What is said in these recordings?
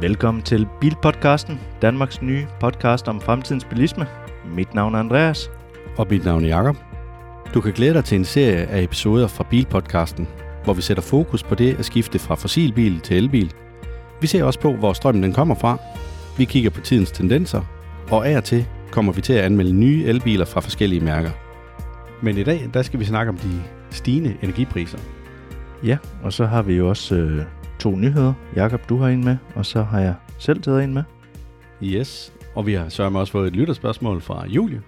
Velkommen til Bilpodcasten, Danmarks nye podcast om fremtidens bilisme. Mit navn er Andreas. Og mit navn er Jakob. Du kan glæde dig til en serie af episoder fra Bilpodcasten, hvor vi sætter fokus på det at skifte fra fossilbil til elbil. Vi ser også på, hvor strømmen den kommer fra. Vi kigger på tidens tendenser, og af og til kommer vi til at anmelde nye elbiler fra forskellige mærker. Men i dag, der skal vi snakke om de stigende energipriser. Ja, og så har vi jo også øh, to nyheder. Jakob, du har en med, og så har jeg selv taget en med. Yes, og vi har sørget også fået et lytterspørgsmål fra Julie,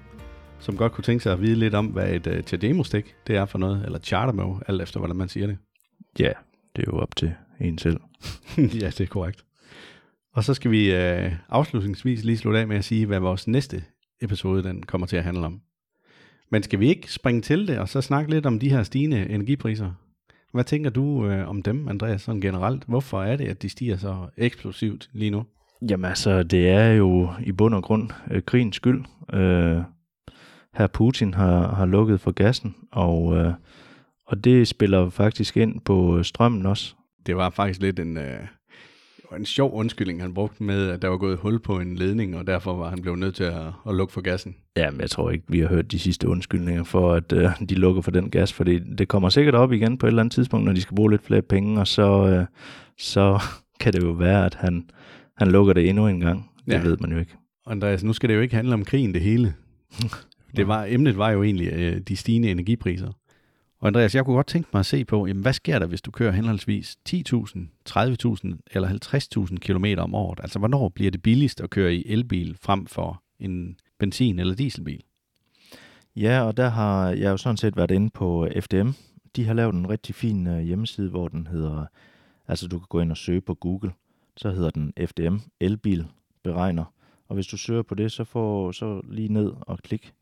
som godt kunne tænke sig at vide lidt om, hvad et uh, Tademo-stik det er for noget, eller Chartermo, alt efter hvordan man siger det. Ja, det er jo op til en selv. ja, det er korrekt. Og så skal vi uh, afslutningsvis lige slutte af med at sige, hvad vores næste episode den kommer til at handle om. Men skal vi ikke springe til det, og så snakke lidt om de her stigende energipriser? Hvad tænker du øh, om dem, Andreas, sådan generelt? Hvorfor er det, at de stiger så eksplosivt lige nu? Jamen altså, det er jo i bund og grund øh, krigens skyld. Øh, her Putin har, har lukket for gassen, og, øh, og det spiller faktisk ind på strømmen også. Det var faktisk lidt en, øh, en sjov undskyldning, han brugte med, at der var gået hul på en ledning, og derfor var han blevet nødt til at, at lukke for gassen. Ja, men jeg tror ikke, vi har hørt de sidste undskyldninger for, at øh, de lukker for den gas, fordi det kommer sikkert op igen på et eller andet tidspunkt, når de skal bruge lidt flere penge, og så, øh, så kan det jo være, at han, han lukker det endnu en gang. Det ja. ved man jo ikke. Andreas, nu skal det jo ikke handle om krigen det hele. det var, emnet var jo egentlig øh, de stigende energipriser. Og Andreas, jeg kunne godt tænke mig at se på, jamen, hvad sker der, hvis du kører henholdsvis 10.000, 30.000 eller 50.000 km om året? Altså, hvornår bliver det billigst at køre i elbil frem for en benzin- eller dieselbil? Ja, og der har jeg jo sådan set været inde på FDM. De har lavet en rigtig fin øh, hjemmeside, hvor den hedder, altså du kan gå ind og søge på Google, så hedder den FDM Elbil Beregner. Og hvis du søger på det, så får så lige ned og klik.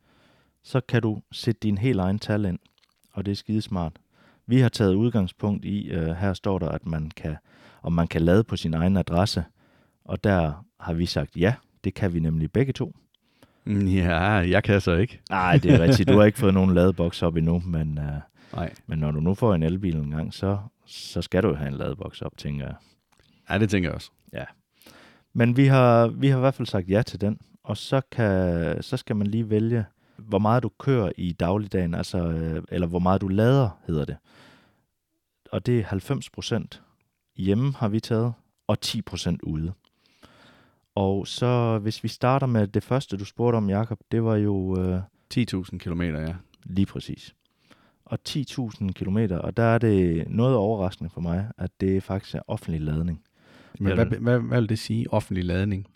Så kan du sætte din helt egen tal ind og det er skidesmart. Vi har taget udgangspunkt i, uh, her står der, at man kan, om man kan lade på sin egen adresse, og der har vi sagt ja, det kan vi nemlig begge to. Mm, ja, jeg kan så ikke. Nej, det er rigtigt. Du har ikke fået nogen ladeboks op endnu, men, uh, Nej. men når du nu får en elbil en gang, så, så skal du have en ladeboks op, tænker jeg. Ja, det tænker jeg også. Ja. Men vi har, vi har i hvert fald sagt ja til den, og så, kan, så skal man lige vælge, hvor meget du kører i dagligdagen, altså, øh, eller hvor meget du lader, hedder det. Og det er 90 procent hjemme har vi taget, og 10 procent ude. Og så hvis vi starter med det første, du spurgte om, Jakob, det var jo... Øh, 10.000 km, ja. Lige præcis. Og 10.000 km, og der er det noget overraskende for mig, at det faktisk er offentlig ladning. Men hvad, hvad, hvad vil det sige, offentlig ladning?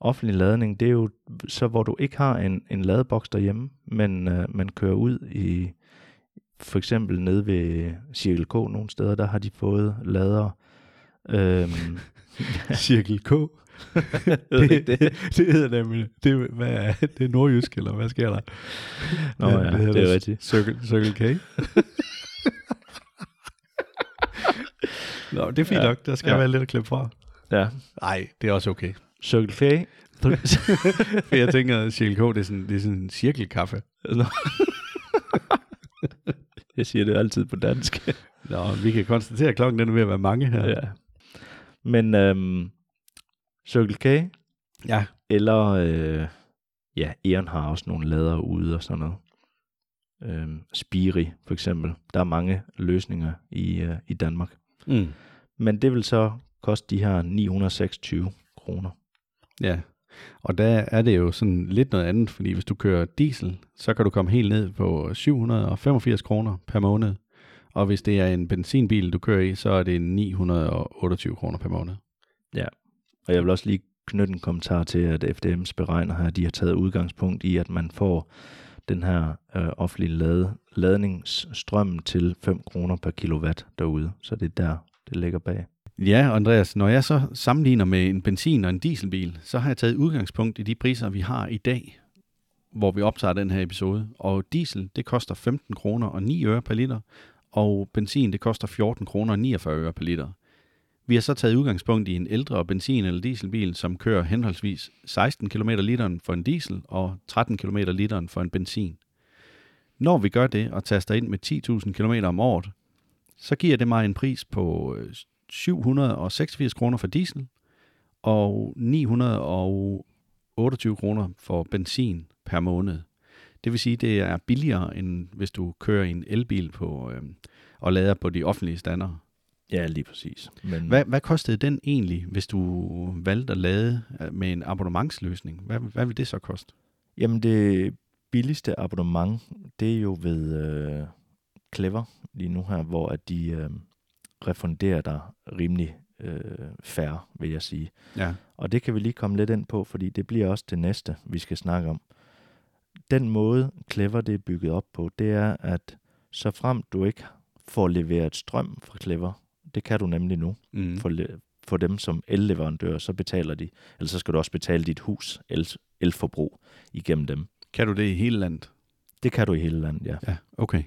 Offentlig ladning, det er jo så, hvor du ikke har en, en ladeboks derhjemme, men øh, man kører ud i, for eksempel nede ved Cirkel K nogle steder, der har de fået lader. Øhm, Cirkel K? det, det, det hedder nemlig, det, hvad er, det er nordjysk, eller hvad sker der? Nå ja, det, det er rigtigt. Circle, Circle K? Nå, det er fint ja, nok, der skal ja. være lidt at klippe fra. Ja. Nej, det er også okay. Circle K. For jeg tænker, at Circle K, det er sådan, det er sådan en cirkelkaffe. jeg siger det altid på dansk. Nå, vi kan konstatere, at klokken den er ved at være mange her. Ja. Men øhm, Circle K, ja. eller øh, ja, Eon har også nogle lader ude og sådan noget. Øhm, Spiri for eksempel. Der er mange løsninger i, øh, i Danmark. Mm. Men det vil så koste de her 926 kroner. Ja, og der er det jo sådan lidt noget andet, fordi hvis du kører diesel, så kan du komme helt ned på 785 kroner per måned. Og hvis det er en benzinbil, du kører i, så er det 928 kroner per måned. Ja, og jeg vil også lige knytte en kommentar til, at FDM's beregner her, de har taget udgangspunkt i, at man får den her øh, offentlige lade, ladningsstrøm til 5 kroner per kilowatt derude. Så det er der, det ligger bag. Ja, Andreas, når jeg så sammenligner med en benzin- og en dieselbil, så har jeg taget udgangspunkt i de priser, vi har i dag, hvor vi optager den her episode. Og diesel, det koster 15 kroner og 9 øre per liter, og benzin, det koster 14 kroner og 49 øre per liter. Vi har så taget udgangspunkt i en ældre benzin- eller dieselbil, som kører henholdsvis 16 km literen for en diesel og 13 km literen for en benzin. Når vi gør det og taster ind med 10.000 km om året, så giver det mig en pris på øh, 786 kroner for diesel og 928 kroner for benzin per måned. Det vil sige, det er billigere, end hvis du kører en elbil på, øh, og lader på de offentlige standere. Ja, lige præcis. Men Hvad, hvad kostede den egentlig, hvis du valgte at lade øh, med en abonnementsløsning? Hvad, hvad vil det så koste? Jamen det billigste abonnement, det er jo ved øh, Clever lige nu her, hvor at de øh, refunderer dig rimelig øh, færre, vil jeg sige. Ja. Og det kan vi lige komme lidt ind på, fordi det bliver også det næste, vi skal snakke om. Den måde, Clever det er bygget op på, det er, at så frem du ikke får leveret strøm fra Clever, det kan du nemlig nu, Mm. for, for dem som elleverandør, så betaler de, eller så skal du også betale dit hus el, elforbrug igennem dem. Kan du det i hele landet? Det kan du i hele landet, ja. Ja, okay.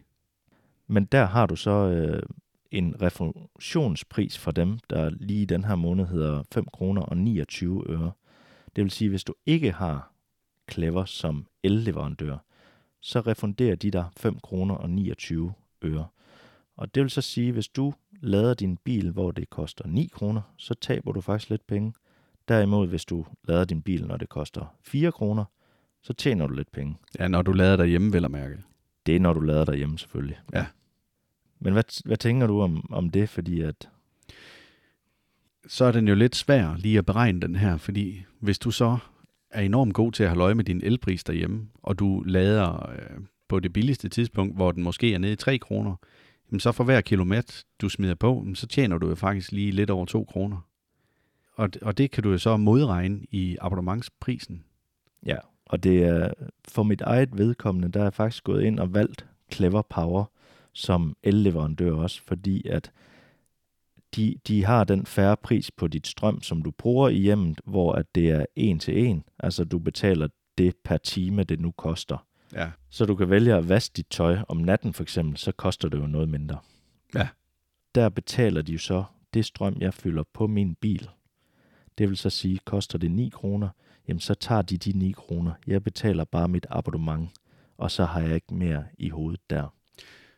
Men der har du så øh, en refusionspris for dem, der lige i den her måned hedder 5 kroner og 29 øre. Det vil sige, hvis du ikke har Clever som elleverandør, så refunderer de dig 5 kroner og 29 øre. Og det vil så sige, hvis du lader din bil, hvor det koster 9 kroner, så taber du faktisk lidt penge. Derimod, hvis du lader din bil, når det koster 4 kroner, så tjener du lidt penge. Ja, når du lader derhjemme, vel at mærke. Det er, når du lader derhjemme selvfølgelig. Ja. Men hvad, hvad tænker du om, om det? Fordi at, Så er den jo lidt svær lige at beregne den her, fordi hvis du så er enormt god til at holde øje med din elpris derhjemme, og du lader øh, på det billigste tidspunkt, hvor den måske er nede i 3 kroner, jamen så for hver kilometer, du smider på, så tjener du jo faktisk lige lidt over 2 kroner. Og, og det kan du jo så modregne i abonnementsprisen. ja, og det er for mit eget vedkommende, der er jeg faktisk gået ind og valgt Clever Power som elleverandør også, fordi at de, de har den færre pris på dit strøm, som du bruger i hjemmet, hvor at det er en til en. Altså du betaler det per time, det nu koster. Ja. Så du kan vælge at vaske dit tøj om natten for eksempel, så koster det jo noget mindre. Ja. Der betaler de jo så det strøm, jeg fylder på min bil. Det vil så sige, koster det 9 kroner, jamen så tager de de 9 kroner. Jeg betaler bare mit abonnement, og så har jeg ikke mere i hovedet der.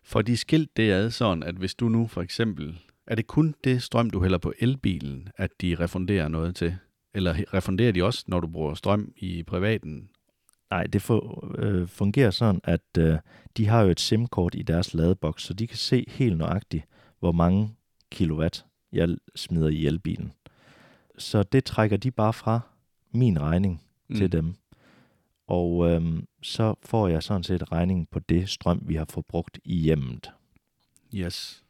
For de skilt det ad sådan, at hvis du nu for eksempel, er det kun det strøm, du hælder på elbilen, at de refunderer noget til? Eller refunderer de også, når du bruger strøm i privaten? Nej, det for, øh, fungerer sådan, at øh, de har jo et SIM-kort i deres ladeboks, så de kan se helt nøjagtigt, hvor mange kilowatt jeg smider i elbilen. Så det trækker de bare fra min regning mm. til dem. Og øhm, så får jeg sådan set regningen på det strøm, vi har forbrugt i hjemmet. Yes.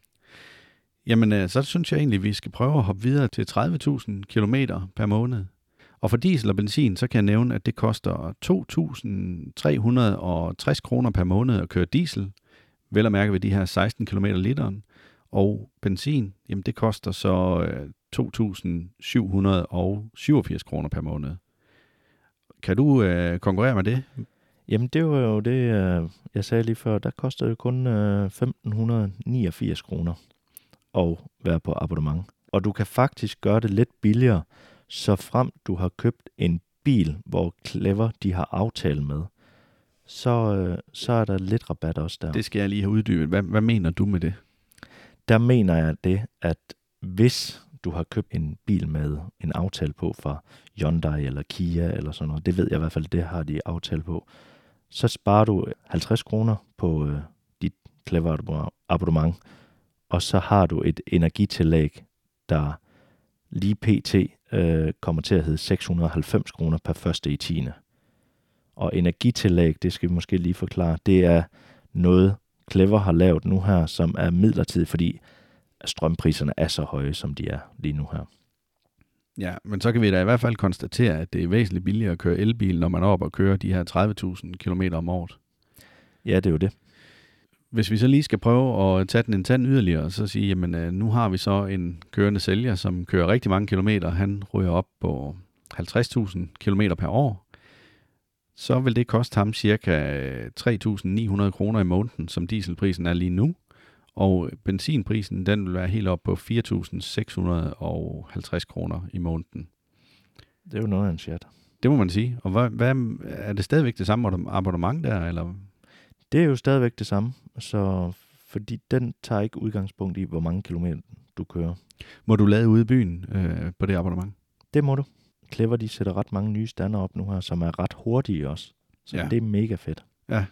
Jamen, øh, så synes jeg egentlig, at vi skal prøve at hoppe videre til 30.000 km per måned. Og for diesel og benzin, så kan jeg nævne, at det koster 2.360 kroner per måned at køre diesel. Vel at mærke ved de her 16 km literen. Og benzin, jamen det koster så øh, 2.787 kroner per måned. Kan du øh, konkurrere med det? Jamen det var jo det, øh, jeg sagde lige før, der koster det kun øh, 1.589 kroner at være på abonnement. Og du kan faktisk gøre det lidt billigere, så frem du har købt en bil, hvor Clever de har aftale med, så, øh, så er der lidt rabat også der. Det skal jeg lige have uddybet. Hvad, hvad mener du med det? Der mener jeg det, at hvis du har købt en bil med en aftale på fra Hyundai eller Kia eller sådan noget, det ved jeg i hvert fald, det har de aftale på, så sparer du 50 kroner på øh, dit Clever abonnement, og så har du et energitillæg, der lige pt. Øh, kommer til at hedde 690 kroner per første i tiende. Og energitillæg, det skal vi måske lige forklare, det er noget, Clever har lavet nu her, som er midlertidigt, fordi strømpriserne er så høje, som de er lige nu her. Ja, men så kan vi da i hvert fald konstatere, at det er væsentligt billigere at køre elbil, når man er oppe og kører de her 30.000 km om året. Ja, det er jo det. Hvis vi så lige skal prøve at tage den en tand yderligere, så sige, jamen øh, nu har vi så en kørende sælger, som kører rigtig mange kilometer. Han ryger op på 50.000 km per år. Så vil det koste ham cirka 3.900 kroner i måneden, som dieselprisen er lige nu. Og benzinprisen, den vil være helt op på 4.650 kroner i måneden. Det er jo noget af en chat. Det må man sige. Og hvad, hvad, er det stadigvæk det samme abonnement der, eller? Det er jo stadigvæk det samme, så fordi den tager ikke udgangspunkt i, hvor mange kilometer du kører. Må du lade ude i byen øh, på det abonnement? Det må du. Clever, de sætter ret mange nye stander op nu her, som er ret hurtige også. Så Ja. det er mega fedt. Ja.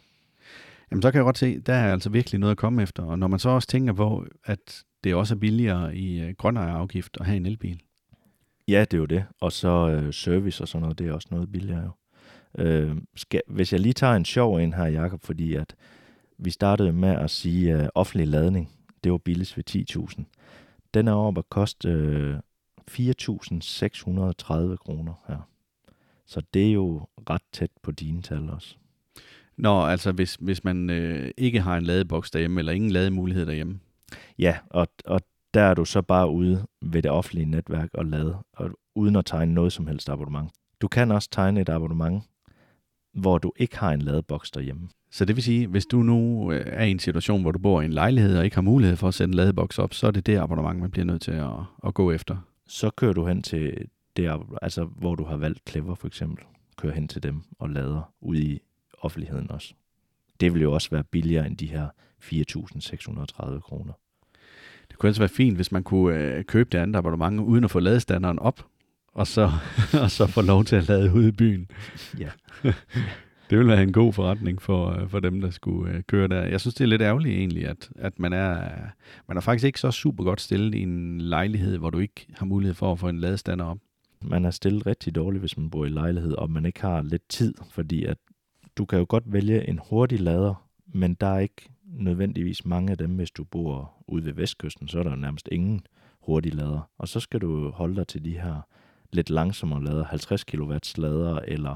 Jamen, så kan jeg godt se, der er altså virkelig noget at komme efter. Og når man så også tænker på, at det også er billigere i øh, grønnejerafgift at have en elbil. Ja, det er jo det. Og så øh, service og sådan noget, det er også noget billigere jo. Øh, skal, hvis jeg lige tager en sjov ind her, Jakob, fordi at vi startede med at sige, at øh, offentlig ladning, det var billigst ved 10.000. Den er oppe at koste øh, 4.630 kroner her. Så det er jo ret tæt på dine tal også. Nå, altså hvis, hvis man øh, ikke har en ladeboks derhjemme, eller ingen lademulighed derhjemme. Ja, og, og der er du så bare ude ved det offentlige netværk og lade, og uden at tegne noget som helst abonnement. Du kan også tegne et abonnement, hvor du ikke har en ladeboks derhjemme. Så det vil sige, hvis du nu øh, er i en situation, hvor du bor i en lejlighed og ikke har mulighed for at sætte en ladeboks op, så er det det abonnement, man bliver nødt til at, at gå efter. Så kører du hen til det, altså hvor du har valgt Clever for eksempel. Kører hen til dem og lader ude i offentligheden også. Det vil jo også være billigere end de her 4.630 kroner. Det kunne altså være fint, hvis man kunne øh, købe det andet abonnement, uden at få ladestanderen op, og så, og så få lov til at lade ude i byen. Ja. Det ville være en god forretning for, øh, for dem, der skulle øh, køre der. Jeg synes, det er lidt ærgerligt egentlig, at, at man, er, man er faktisk ikke så super godt stillet i en lejlighed, hvor du ikke har mulighed for at få en ladestander op. Man er stillet rigtig dårligt, hvis man bor i lejlighed, og man ikke har lidt tid, fordi at du kan jo godt vælge en hurtig lader, men der er ikke nødvendigvis mange af dem, hvis du bor ude ved vestkysten, så er der nærmest ingen hurtige lader. Og så skal du holde dig til de her lidt langsommere lader, 50 kW lader, eller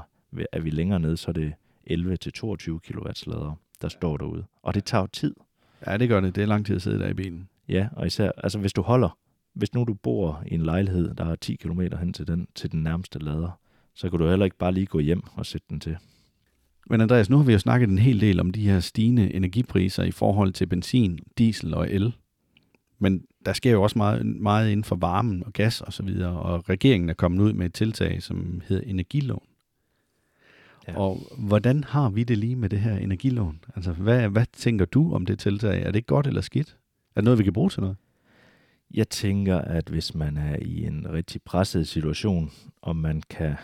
er vi længere nede, så er det 11-22 kW lader, der står derude. Og det tager jo tid. Ja, det gør det. Det er lang tid at sidde der i bilen. Ja, og især, altså hvis du holder, hvis nu du bor i en lejlighed, der er 10 km hen til den, til den nærmeste lader, så kan du heller ikke bare lige gå hjem og sætte den til. Men Andreas, nu har vi jo snakket en hel del om de her stigende energipriser i forhold til benzin, diesel og el. Men der sker jo også meget, meget inden for varmen og gas og så videre, og regeringen er kommet ud med et tiltag, som hedder energilån. Ja. Og hvordan har vi det lige med det her energilån? Altså, hvad, hvad tænker du om det tiltag? Er det godt eller skidt? Er det noget, vi kan bruge til noget? Jeg tænker, at hvis man er i en rigtig presset situation, og man kan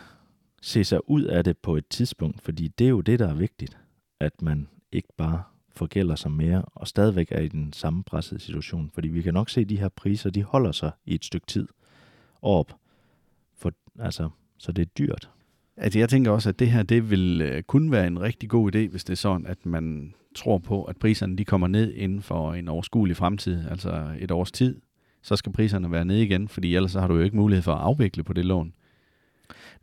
se sig ud af det på et tidspunkt, fordi det er jo det, der er vigtigt, at man ikke bare forgælder sig mere, og stadigvæk er i den samme pressede situation. Fordi vi kan nok se, at de her priser, de holder sig i et stykke tid op. For, altså, så det er dyrt. Altså, jeg tænker også, at det her, det vil øh, kun være en rigtig god idé, hvis det er sådan, at man tror på, at priserne de kommer ned inden for en overskuelig fremtid, altså et års tid. Så skal priserne være nede igen, fordi ellers så har du jo ikke mulighed for at afvikle på det lån.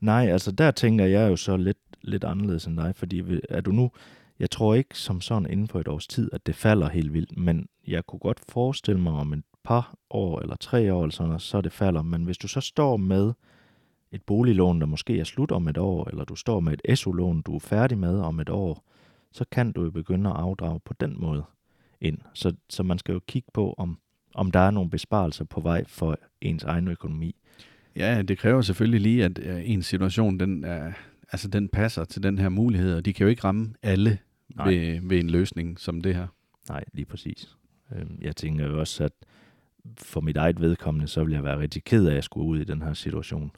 Nej, altså der tænker jeg jo så lidt, lidt anderledes end dig, fordi er du nu, jeg tror ikke som sådan inden for et års tid, at det falder helt vildt, men jeg kunne godt forestille mig om et par år eller tre år eller sådan så det falder. Men hvis du så står med et boliglån, der måske er slut om et år, eller du står med et SU-lån, du er færdig med om et år, så kan du jo begynde at afdrage på den måde ind. Så, så man skal jo kigge på, om, om der er nogle besparelser på vej for ens egen økonomi. Ja, det kræver selvfølgelig lige, at øh, ens situation, den, er, altså, den passer til den her mulighed, og de kan jo ikke ramme alle Nej. ved, ved en løsning som det her. Nej, lige præcis. Øhm, Jeg tænker jo også, at for mit eget vedkommende, så vil jeg være rigtig ked af at skulle ud i den her situation.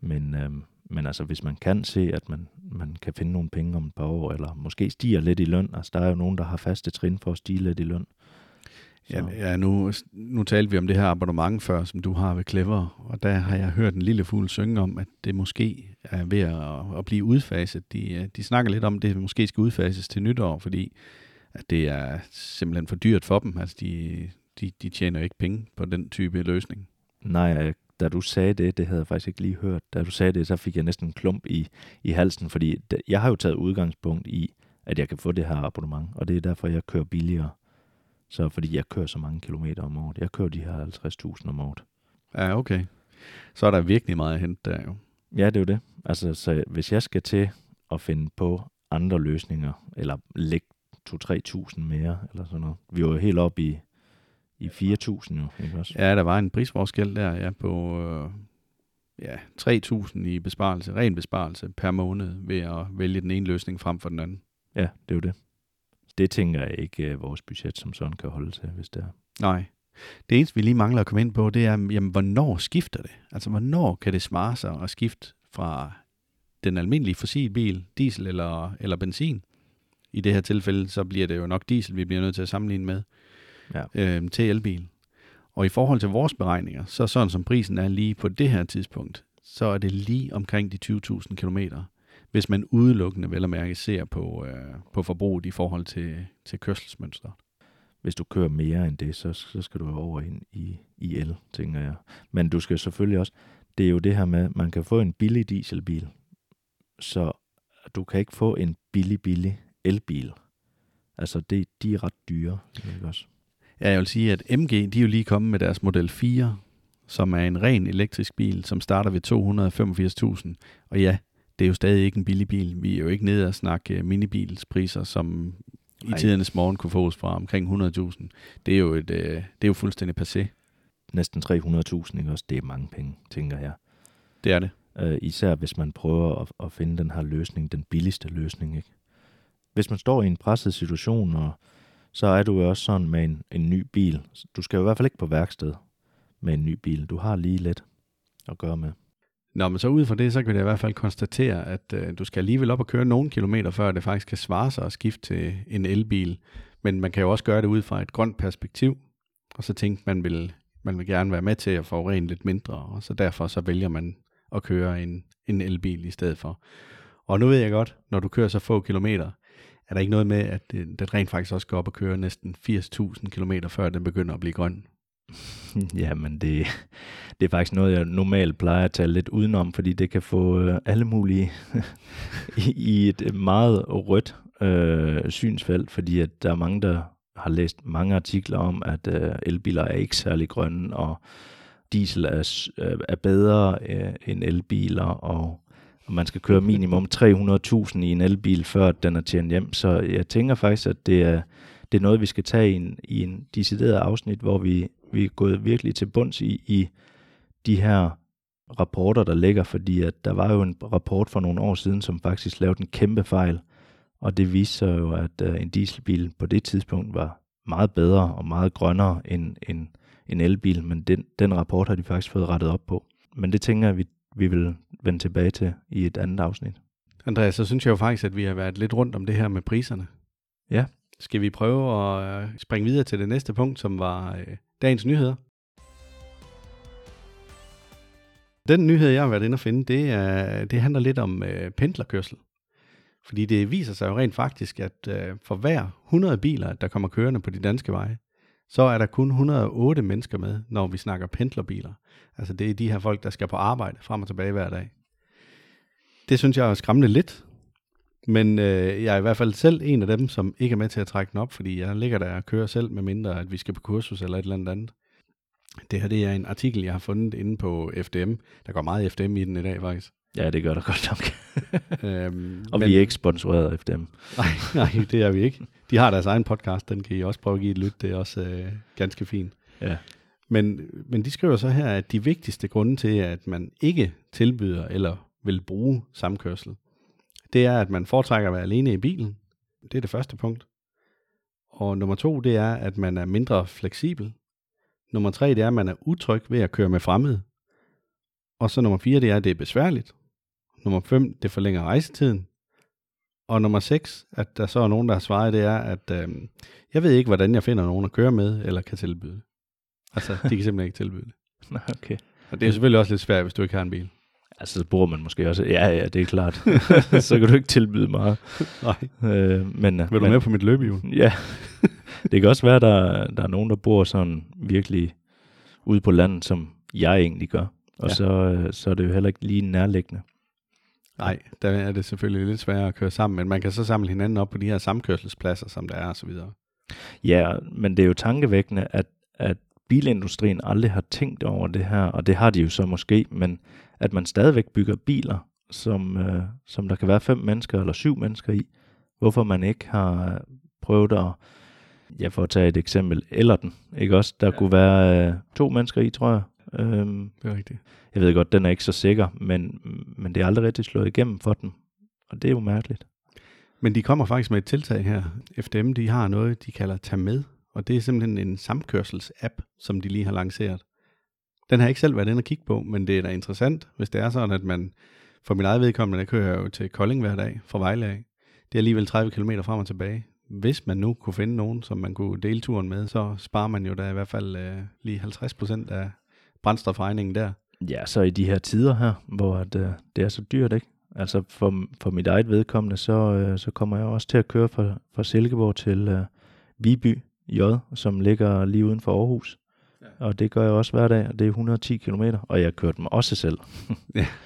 Men, øhm, men altså, hvis man kan se, at man, man kan finde nogle penge om et par år, eller måske stiger lidt i løn, altså der er jo nogen, der har faste trin for at stige lidt i løn. Ja, ja nu, nu talte vi om det her abonnement før, som du har ved Clever, og der har jeg hørt en lille fugl synge om, at det måske er ved at, at blive udfaset. De, øh, de snakker lidt om, at det måske skal udfases til nytår, fordi at det er simpelthen for dyrt for dem. Altså, de, de, de tjener ikke penge på den type løsning. Nej, øh, da du sagde det, det havde jeg faktisk ikke lige hørt. Da du sagde det, så fik jeg næsten en klump i, i halsen, fordi jeg har jo taget udgangspunkt i, at jeg kan få det her abonnement, og det er derfor, jeg kører billigere. Så fordi jeg kører så mange kilometer om året. Jeg kører de her 50.000 om året. Ja, okay. Så er der virkelig meget at hente der jo. Ja, det er jo det. Altså, så hvis jeg skal til at finde på andre løsninger, eller lægge 2-3.000 mere, eller sådan noget. Vi var jo helt oppe i, i 4.000 jo, ikke også? Ja, der var en prisforskel der, ja, på øh, ja, 3.000 i besparelse, ren besparelse per måned ved at vælge den ene løsning frem for den anden. Ja, det er jo det. Det tænker jeg ikke, at vores budget som sådan kan holde til, hvis det er. Nej. Det eneste, vi lige mangler at komme ind på, det er, jamen, hvornår skifter det? Altså, hvornår kan det svare sig at skifte fra den almindelige fossilbil, diesel eller, eller benzin? I det her tilfælde, så bliver det jo nok diesel, vi bliver nødt til at sammenligne med, Ja. øh, til elbil. Og i forhold til vores beregninger, så sådan som prisen er lige på det her tidspunkt, så er det lige omkring de 20.000 km, hvis man udelukkende vel at mærke ser på, øh, på forbruget i forhold til, til kørselsmønster. Hvis du kører mere end det, så, så skal du over ind i, i el, tænker jeg. Men du skal selvfølgelig også, det er jo det her med, man kan få en billig dieselbil, så du kan ikke få en billig, billig elbil. Altså, det, de er ret dyre, ikke også? Ja, jeg vil sige, at MG, de er jo lige kommet med deres Model 4, som er en ren elektrisk bil, som starter ved 285.000. Og ja, det er jo stadig ikke en billig bil. Vi er jo ikke nede og snakke øh, minibilspriser, som i Ej. tidernes morgen kunne fås fra omkring 100.000. Det er jo, et, øh, det er jo fuldstændig passé. Næsten 300.000, ikke også? Det er mange penge, tænker jeg. Det er det. Øh, især hvis man prøver at, at finde den her løsning, den billigste løsning, ikke? Hvis man står i en presset situation, og så er du jo også sådan med en, en ny bil. Du skal jo i hvert fald ikke på værksted med en ny bil. Du har lige lidt at gøre med. Nå, men så ud fra det, så kan vi da i hvert fald konstatere, at øh, du skal alligevel op og køre nogle kilometer, før det faktisk kan svare sig at skifte til en elbil. Men man kan jo også gøre det ud fra et grønt perspektiv, og så tænke, man vil, man vil gerne være med til at forurene lidt mindre, og så derfor så vælger man at køre en, en elbil i stedet for. Og nu ved jeg godt, når du kører så få kilometer, er der ikke noget med, at øh, det, rent faktisk også går op og køre næsten 80.000 km, før den begynder at blive grøn. Jamen, det, det er faktisk noget, jeg normalt plejer at tale lidt udenom, fordi det kan få øh, alle mulige i, et øh, meget rødt øh, synsfelt, fordi at der er mange, der har læst mange artikler om, at øh, elbiler er ikke særlig grønne, og diesel er, øh, er bedre øh, end elbiler, og, man skal køre minimum 300.000 i en elbil, før den er tjent hjem. Så jeg tænker faktisk, at det er, det er noget, vi skal tage i en, i en decideret afsnit, hvor vi, vi er gået virkelig til bunds i, i de her rapporter, der ligger, fordi at der var jo en rapport for nogle år siden, som faktisk lavede en kæmpe fejl, og det viste sig jo, at uh, en dieselbil på det tidspunkt var meget bedre og meget grønnere end en, en elbil, men den, den rapport har de faktisk fået rettet op på. Men det tænker jeg, vi, vi vil vende tilbage til i et andet afsnit. Andreas, så synes jeg jo faktisk, at vi har været lidt rundt om det her med priserne. Ja. Skal vi prøve at øh, springe videre til det næste punkt, som var øh, dagens nyheder? Den nyhed, jeg har været inde at finde, det, er, det handler lidt om øh, pendlerkørsel. Fordi det viser sig jo rent faktisk, at øh, for hver 100 biler, der kommer kørende på de danske veje, så er der kun 108 mennesker med, når vi snakker pendlerbiler. Altså det er de her folk, der skal på arbejde frem og tilbage hver dag. Det synes jeg er skræmmende lidt, men øh, jeg er i hvert fald selv en af dem, som ikke er med til at trække den op, fordi jeg ligger der og kører selv, med mindre at vi skal på kursus eller et eller andet andet. Det her det er en artikel, jeg har fundet inde på FDM. Der går meget FDM i den i dag, faktisk. Ja, det gør der godt nok. øhm, og men... vi er ikke sponsoreret af dem. Nej, nej, det er vi ikke. De har deres egen podcast, den kan I også prøve at give et lyt. Det er også øh, ganske fint. Ja. Men, men de skriver så her, at de vigtigste grunde til, at man ikke tilbyder eller vil bruge samkørsel, det er, at man foretrækker at være alene i bilen. Det er det første punkt. Og nummer to, det er, at man er mindre fleksibel. Nummer tre, det er, at man er utryg ved at køre med fremmede. Og så nummer fire, det er, at det er besværligt. Nummer fem, det forlænger rejsetiden. Og nummer seks, at der så er nogen, der har svaret, det er, at øh, jeg ved ikke, hvordan jeg finder nogen at køre med, eller kan tilbyde. Altså, de kan simpelthen ikke tilbyde det. okay. Og det er selvfølgelig også lidt svært, hvis du ikke har en bil. Altså, så bruger man måske også... Ja, ja, det er klart. så kan du ikke tilbyde meget. Nej. Øh, men, Vil du men, med på mit løbehjul? Ja. det kan også være, der, der er nogen, der bor sådan virkelig ude på landet, som jeg egentlig gør. Og Ja. så, øh, så er det jo heller ikke lige nærliggende. Nej, der er det selvfølgelig lidt sværere at køre sammen, men man kan så samle hinanden op på de her samkørselspladser, som der er og så videre. Ja, men det er jo tankevækkende, at, at bilindustrien aldrig har tænkt over det her, og det har de jo så måske, men at man stadigvæk bygger biler, som, øh, som der kan være fem mennesker eller syv mennesker i. Hvorfor man ikke har prøvet at, ja for at tage et eksempel, eller den, ikke også? Der Ja. ja. kunne være øh, to mennesker i, tror jeg. Øhm, Det er rigtigt. jeg ved godt, den er ikke så sikker, men, men det er aldrig rigtig slået igennem for den. Og det er jo mærkeligt. Men de kommer faktisk med et tiltag her. FDM, de har noget, de kalder tag med og det er simpelthen en samkørsels-app, som de lige har lanceret. Den har jeg ikke selv været inde og kigge på, men det er da interessant, hvis det er sådan, at man, for min eget vedkommende, der kører jeg jo til Kolding hver dag fra Vejle af. Det er alligevel 30 km frem og tilbage. Hvis man nu kunne finde nogen, som man kunne dele turen med, så sparer man jo da i hvert fald øh, lige 50% af brændstofregningen der. Ja, så i de her tider her, hvor at, øh, det er så dyrt, ikke? Altså for, for mit eget vedkommende, så, øh, så kommer jeg også til at køre fra, fra Silkeborg til øh, Viby J, som ligger lige uden for Aarhus. Ja. Og det gør jeg også hver dag, og det er 110 km, og jeg kørte dem også selv. Ja.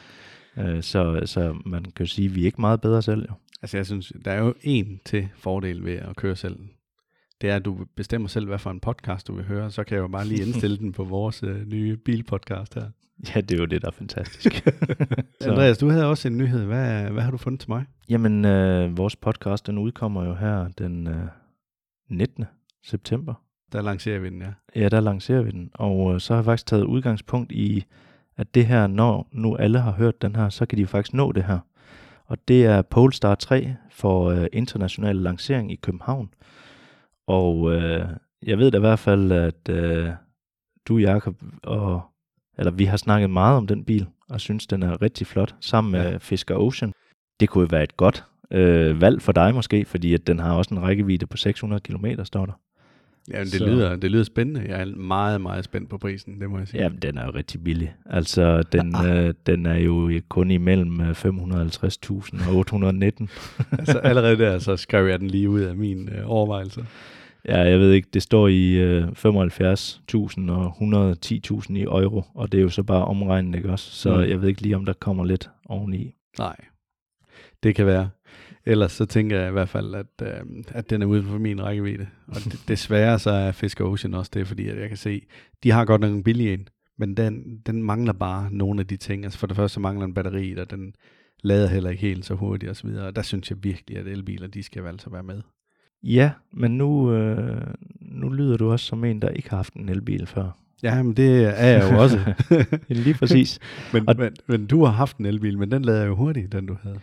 Øh, så, så man kan jo sige, at vi er ikke meget bedre selv. Jo. Altså jeg synes, der er jo en til fordel ved at køre selv. Det er, at du bestemmer selv, hvad for en podcast du vil høre. Så kan jeg jo bare lige indstille den på vores øh, nye bilpodcast her. Ja, det er jo det, der er fantastisk. Andreas, du havde også en nyhed. Hvad, hvad har du fundet til mig? Jamen, øh, vores podcast, den udkommer jo her den øh, 19. september. Der lancerer vi den, ja. Ja, der lancerer vi den. Og øh, så har jeg faktisk taget udgangspunkt i, at det her, når nu alle har hørt den her, så kan de faktisk nå det her. Og det er Polestar 3 for øh, international lancering i København. Og øh, jeg ved da i hvert fald, at øh, du, Jacob, og, eller vi har snakket meget om den bil, og synes, den er rigtig flot, sammen med ja. Fisker Ocean. Det kunne jo være et godt øh, valg for dig måske, fordi at den har også en rækkevidde på 600 km, står der. Ja, det Så- lyder, det lyder spændende. Jeg er meget, meget spændt på prisen, det må jeg sige. Ja, den er jo rigtig billig. Altså, den, øh, den er jo kun imellem øh, 550.000 og 819. altså, allerede der, så skrev jeg den lige ud af min øh, overvejelse. Ja, jeg ved ikke, det står i øh, 75.000 og 110.000 i euro, og det er jo så bare omregnet, ikke også? Så mm. jeg ved ikke lige, om der kommer lidt oveni. Nej, det kan være. Ellers så tænker jeg i hvert fald, at, øh, at den er uden for min rækkevidde. Og desværre så er Fisker Ocean også det, fordi at jeg kan se, de har godt nok en billig en, men den, den mangler bare nogle af de ting. Altså for det første så mangler en batteri, og den lader heller ikke helt så hurtigt osv. Og der synes jeg virkelig, at elbiler, de skal altså være med. Ja, men nu, øh, nu lyder du også som en, der ikke har haft en elbil før. Ja, men det er jeg jo også. Lige præcis. men, Og- men, men du har haft en elbil, men den lader jo hurtigt, den du havde.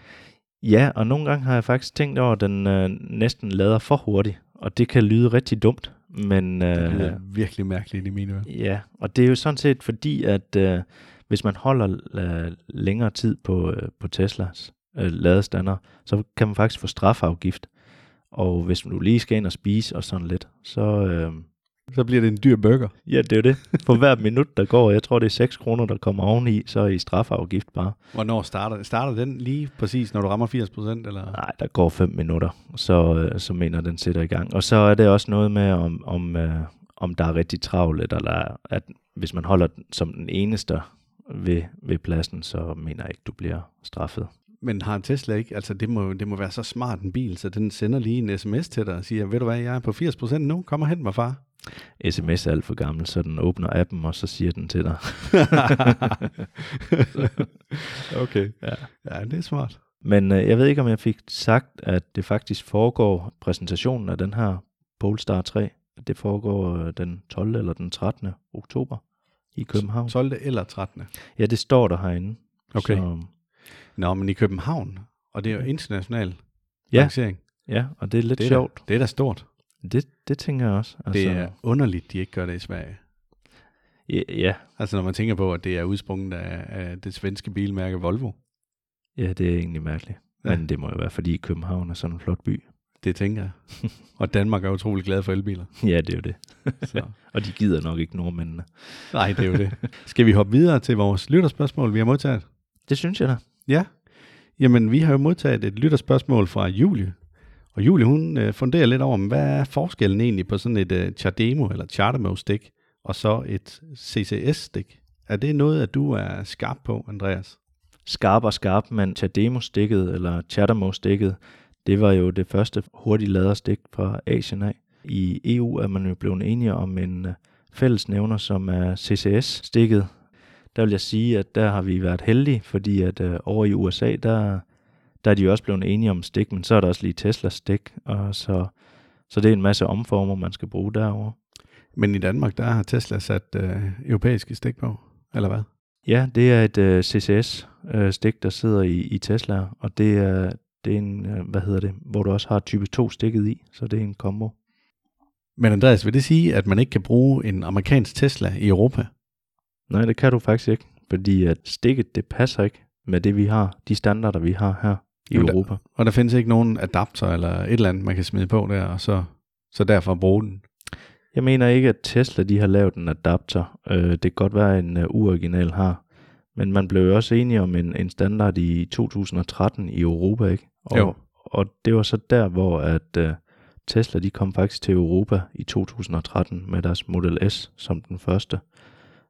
Ja, og nogle gange har jeg faktisk tænkt over, at den øh, næsten lader for hurtigt, og det kan lyde rigtig dumt, men... Det Øh, lyder virkelig mærkeligt i mine ører. Ja, og det er jo sådan set fordi, at øh, hvis man holder øh, længere tid på, øh, på Teslas øh, ladestander, så kan man faktisk få strafafgift. Og hvis du lige skal ind og spise og sådan lidt, så... Øh, Så bliver det en dyr burger. ja, det er jo det. For hver minut, der går, jeg tror, det er 6 kroner, der kommer oveni, så er i strafafgift bare. Hvornår starter Starter den lige præcis, når du rammer 80 procent? Eller? Nej, der går 5 minutter, så, øh, så mener den sætter i gang. Og så er det også noget med, om, om, øh, om der er rigtig travlt, eller at hvis man holder den som den eneste ved, ved pladsen, så mener jeg ikke, du bliver straffet. Men har en Tesla ikke, altså det må, det må være så smart en bil, så den sender lige en sms til dig og siger, ved du hvad, jeg er på 80 procent nu, kom og hent mig far. SMS er alt for gammel, så den åbner appen, og så siger den til dig. okay. Ja. Ja, det er smart. Men øh, jeg ved ikke, om jeg fik sagt, at det faktisk foregår, præsentationen af den her Polestar 3, at det foregår øh, den 12. eller den 13. oktober i København. 12. eller 13. Ja, det står der herinde. Okay. Så, Nå, men i København, og det er jo international Ja. lancering. ja, og det er lidt Det er, sjovt. da, det er da stort. Det, det tænker jeg også. Altså, det er underligt, de ikke gør det i Sverige. ja, ja, Altså når man tænker på, at det er udsprunget af, af det svenske bilmærke Volvo. ja, det er egentlig mærkeligt. Ja. Men det må jo være, fordi København er sådan en flot by. Det tænker jeg. og Danmark er utrolig glad for elbiler. Ja, det er jo det. Så. Og de gider nok ikke nordmændene. Nej, det er jo det. Skal vi hoppe videre til vores lytterspørgsmål, vi har modtaget? Det synes jeg da. Ja. Jamen, vi har jo modtaget et lytterspørgsmål fra Julie. Og Julie, hun øh, funderer lidt over, hvad er forskellen egentlig på sådan et øh, Chardemo eller Chardemo-stik, og så et CCS-stik? Er det noget, at du er skarp på, Andreas? Skarp og skarp, men Chardemo-stikket eller Chardemo-stikket, det var jo det første hurtige laderstik fra Asien af. I EU er man jo blevet enige om en øh, fællesnævner, som er CCS-stikket. Der vil jeg sige, at der har vi været heldige, fordi at øh, over i USA, der, der er de jo også blevet enige om stik, men så er der også lige Teslas stik, og så, så det er en masse omformer, man skal bruge derovre. Men i Danmark, der har Tesla sat øh, europæiske stik på, eller hvad? Ja, det er et øh, CCS-stik, der sidder i, i Tesla, og det er, det er en, øh, hvad hedder det, hvor du også har type 2 stikket i, så det er en kombo. Men Andreas, vil det sige, at man ikke kan bruge en amerikansk Tesla i Europa? Nej, det kan du faktisk ikke, fordi at stikket, det passer ikke med det, vi har, de standarder, vi har her i Jamen, Europa. Og der findes ikke nogen adapter eller et eller andet, man kan smide på der, og så, så derfor bruge den. Jeg mener ikke, at Tesla de har lavet en adapter. Øh, det kan godt være, en uh, uoriginal har. Men man blev jo også enige om en, en standard i 2013 i Europa, ikke? Og, Jo. og det var så der, hvor at uh, Tesla de kom faktisk til Europa i 2013 med deres Model S som den første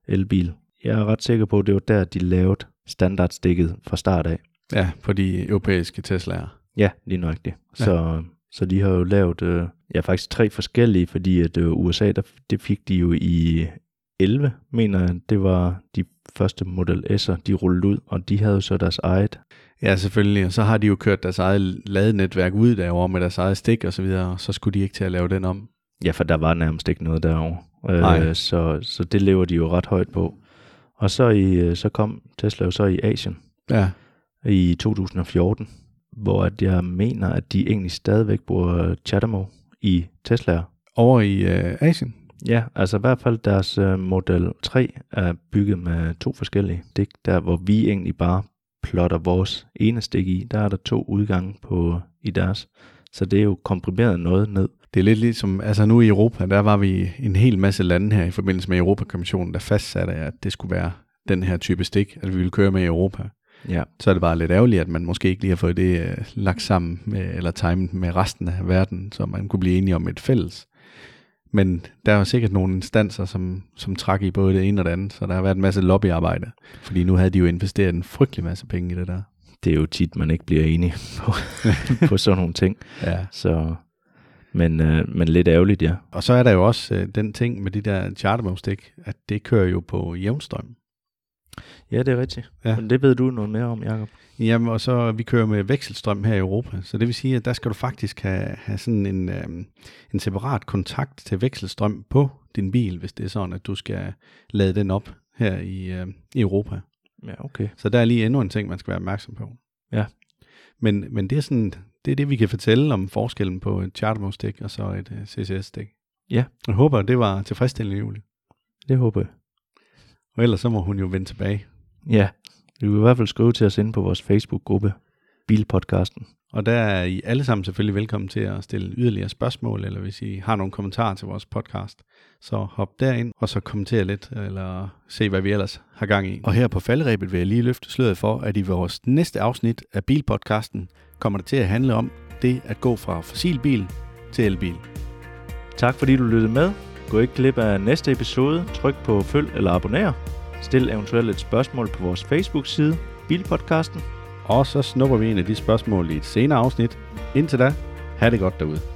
elbil. Jeg er ret sikker på, at det var der, de lavede standardstikket fra start af. Ja, på de europæiske Tesla'er. Ja, lige nøjagtigt. Ja. Så, så de har jo lavet, øh, ja faktisk tre forskellige, fordi at øh, USA, der, det fik de jo i 11, mener jeg, det var de første Model S'er, de rullede ud, og de havde jo så deres eget. Ja, selvfølgelig. Og så har de jo kørt deres eget ladenetværk ud derovre med deres eget stik og så videre, og så skulle de ikke til at lave den om. Ja, for der var nærmest ikke noget derovre. Nej. Øh, så, så det lever de jo ret højt på. Og så, i, øh, så kom Tesla jo så i Asien Ja, i 2014, hvor at jeg mener, at de egentlig stadigvæk bruger Chatamo i Tesla'er. over i øh, Asien. Ja, altså i hvert fald deres øh, Model 3 er bygget med to forskellige stik, der hvor vi egentlig bare plotter vores ene stik i. Der er der to udgange på i deres. Så det er jo komprimeret noget ned. Det er lidt ligesom, altså nu i Europa, der var vi en hel masse lande her i forbindelse med Europakommissionen, der fastsatte, at det skulle være den her type stik, at vi ville køre med i Europa. Ja, Så er det bare lidt ærgerligt, at man måske ikke lige har fået det øh, lagt sammen med, eller timet med resten af verden, så man kunne blive enige om et fælles. Men der er jo sikkert nogle instanser, som, som trak i både det ene og det andet, så der har været en masse lobbyarbejde. Fordi nu havde de jo investeret en frygtelig masse penge i det der. det er jo tit, man ikke bliver enig på, på sådan nogle ting. Ja. Så, men, øh, men lidt ærgerligt, ja. Og så er der jo også øh, den ting med de der chartermove-stik, at det kører jo på jævnstrøm. Ja, det er rigtigt. Ja. Men det ved du noget mere om, Jacob. Jamen, og så vi kører med vekselstrøm her i Europa, så det vil sige, at der skal du faktisk have, have sådan en, øhm, en separat kontakt til vekselstrøm på din bil, hvis det er sådan, at du skal lade den op her i, øh, i Europa. Ja, okay. Så der er lige endnu en ting, man skal være opmærksom på. Ja. Men, men det er sådan, det er det, vi kan fortælle om forskellen på et chartermove-stik og så et uh, CCS-stik. Ja. Jeg håber, det var tilfredsstillende, Julie. Det håber jeg. Og ellers så må hun jo vende tilbage. Ja, du vil i hvert fald skrive til os inde på vores Facebook-gruppe, Bilpodcasten. Og der er I alle sammen selvfølgelig velkommen til at stille yderligere spørgsmål, eller hvis I har nogle kommentarer til vores podcast, så hop derind, og så kommenter lidt, eller se, hvad vi ellers har gang i. Og her på falderæbet vil jeg lige løfte sløret for, at i vores næste afsnit af Bilpodcasten kommer det til at handle om det at gå fra fossilbil til elbil. Tak fordi du lyttede med. Gå ikke glip af næste episode. Tryk på følg eller abonner. Stil eventuelt et spørgsmål på vores Facebook-side, Bilpodcasten. Og så snupper vi en af de spørgsmål i et senere afsnit. Indtil da, ha' det godt derude.